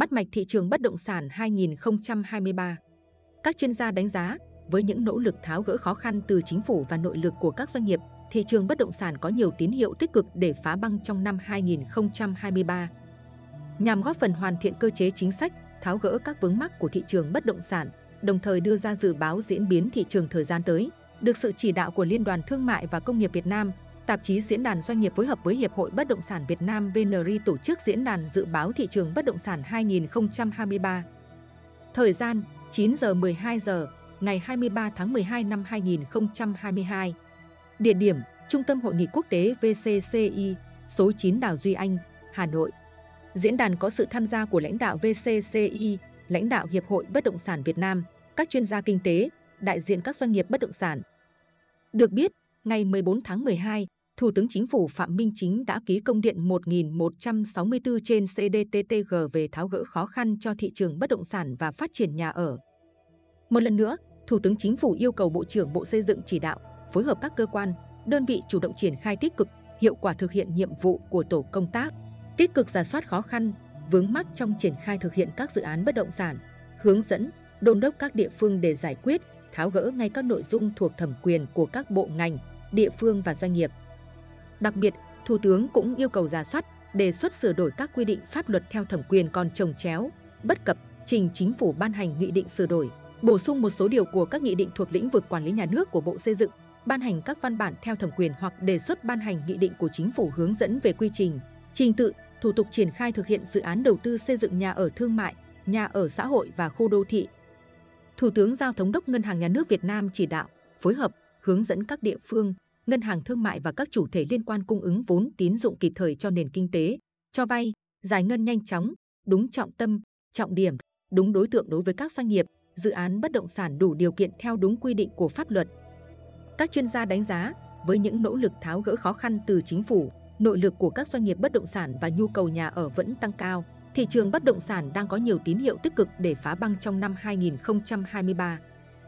bắt mạch thị trường bất động sản 2023. Các chuyên gia đánh giá, với những nỗ lực tháo gỡ khó khăn từ chính phủ và nội lực của các doanh nghiệp, thị trường bất động sản có nhiều tín hiệu tích cực để phá băng trong năm 2023. Nhằm góp phần hoàn thiện cơ chế chính sách, tháo gỡ các vướng mắc của thị trường bất động sản, đồng thời đưa ra dự báo diễn biến thị trường thời gian tới, được sự chỉ đạo của Liên đoàn Thương mại và Công nghiệp Việt Nam, tạp chí Diễn đàn Doanh nghiệp phối hợp với Hiệp hội Bất động sản Việt Nam VNRI tổ chức diễn đàn dự báo thị trường bất động sản 2023. Thời gian 9 giờ 12 giờ ngày 23 tháng 12 năm 2022. Địa điểm Trung tâm Hội nghị Quốc tế VCCI, số 9 Đào Duy Anh, Hà Nội. Diễn đàn có sự tham gia của lãnh đạo VCCI, lãnh đạo Hiệp hội Bất động sản Việt Nam, các chuyên gia kinh tế, đại diện các doanh nghiệp bất động sản. Được biết, ngày 14 tháng 12, Thủ tướng Chính phủ Phạm Minh Chính đã ký công điện 1164 trên CDTTG về tháo gỡ khó khăn cho thị trường bất động sản và phát triển nhà ở. Một lần nữa, Thủ tướng Chính phủ yêu cầu Bộ trưởng Bộ Xây dựng chỉ đạo, phối hợp các cơ quan, đơn vị chủ động triển khai tích cực, hiệu quả thực hiện nhiệm vụ của tổ công tác, tích cực giả soát khó khăn, vướng mắc trong triển khai thực hiện các dự án bất động sản, hướng dẫn, đôn đốc các địa phương để giải quyết, tháo gỡ ngay các nội dung thuộc thẩm quyền của các bộ ngành, địa phương và doanh nghiệp. Đặc biệt, Thủ tướng cũng yêu cầu giả soát, đề xuất sửa đổi các quy định pháp luật theo thẩm quyền còn trồng chéo, bất cập, trình chính phủ ban hành nghị định sửa đổi, bổ sung một số điều của các nghị định thuộc lĩnh vực quản lý nhà nước của Bộ Xây dựng, ban hành các văn bản theo thẩm quyền hoặc đề xuất ban hành nghị định của chính phủ hướng dẫn về quy trình, trình tự, thủ tục triển khai thực hiện dự án đầu tư xây dựng nhà ở thương mại, nhà ở xã hội và khu đô thị. Thủ tướng giao Thống đốc Ngân hàng Nhà nước Việt Nam chỉ đạo, phối hợp, hướng dẫn các địa phương, ngân hàng thương mại và các chủ thể liên quan cung ứng vốn tín dụng kịp thời cho nền kinh tế, cho vay, giải ngân nhanh chóng, đúng trọng tâm, trọng điểm, đúng đối tượng đối với các doanh nghiệp, dự án bất động sản đủ điều kiện theo đúng quy định của pháp luật. Các chuyên gia đánh giá, với những nỗ lực tháo gỡ khó khăn từ chính phủ, nội lực của các doanh nghiệp bất động sản và nhu cầu nhà ở vẫn tăng cao, thị trường bất động sản đang có nhiều tín hiệu tích cực để phá băng trong năm 2023.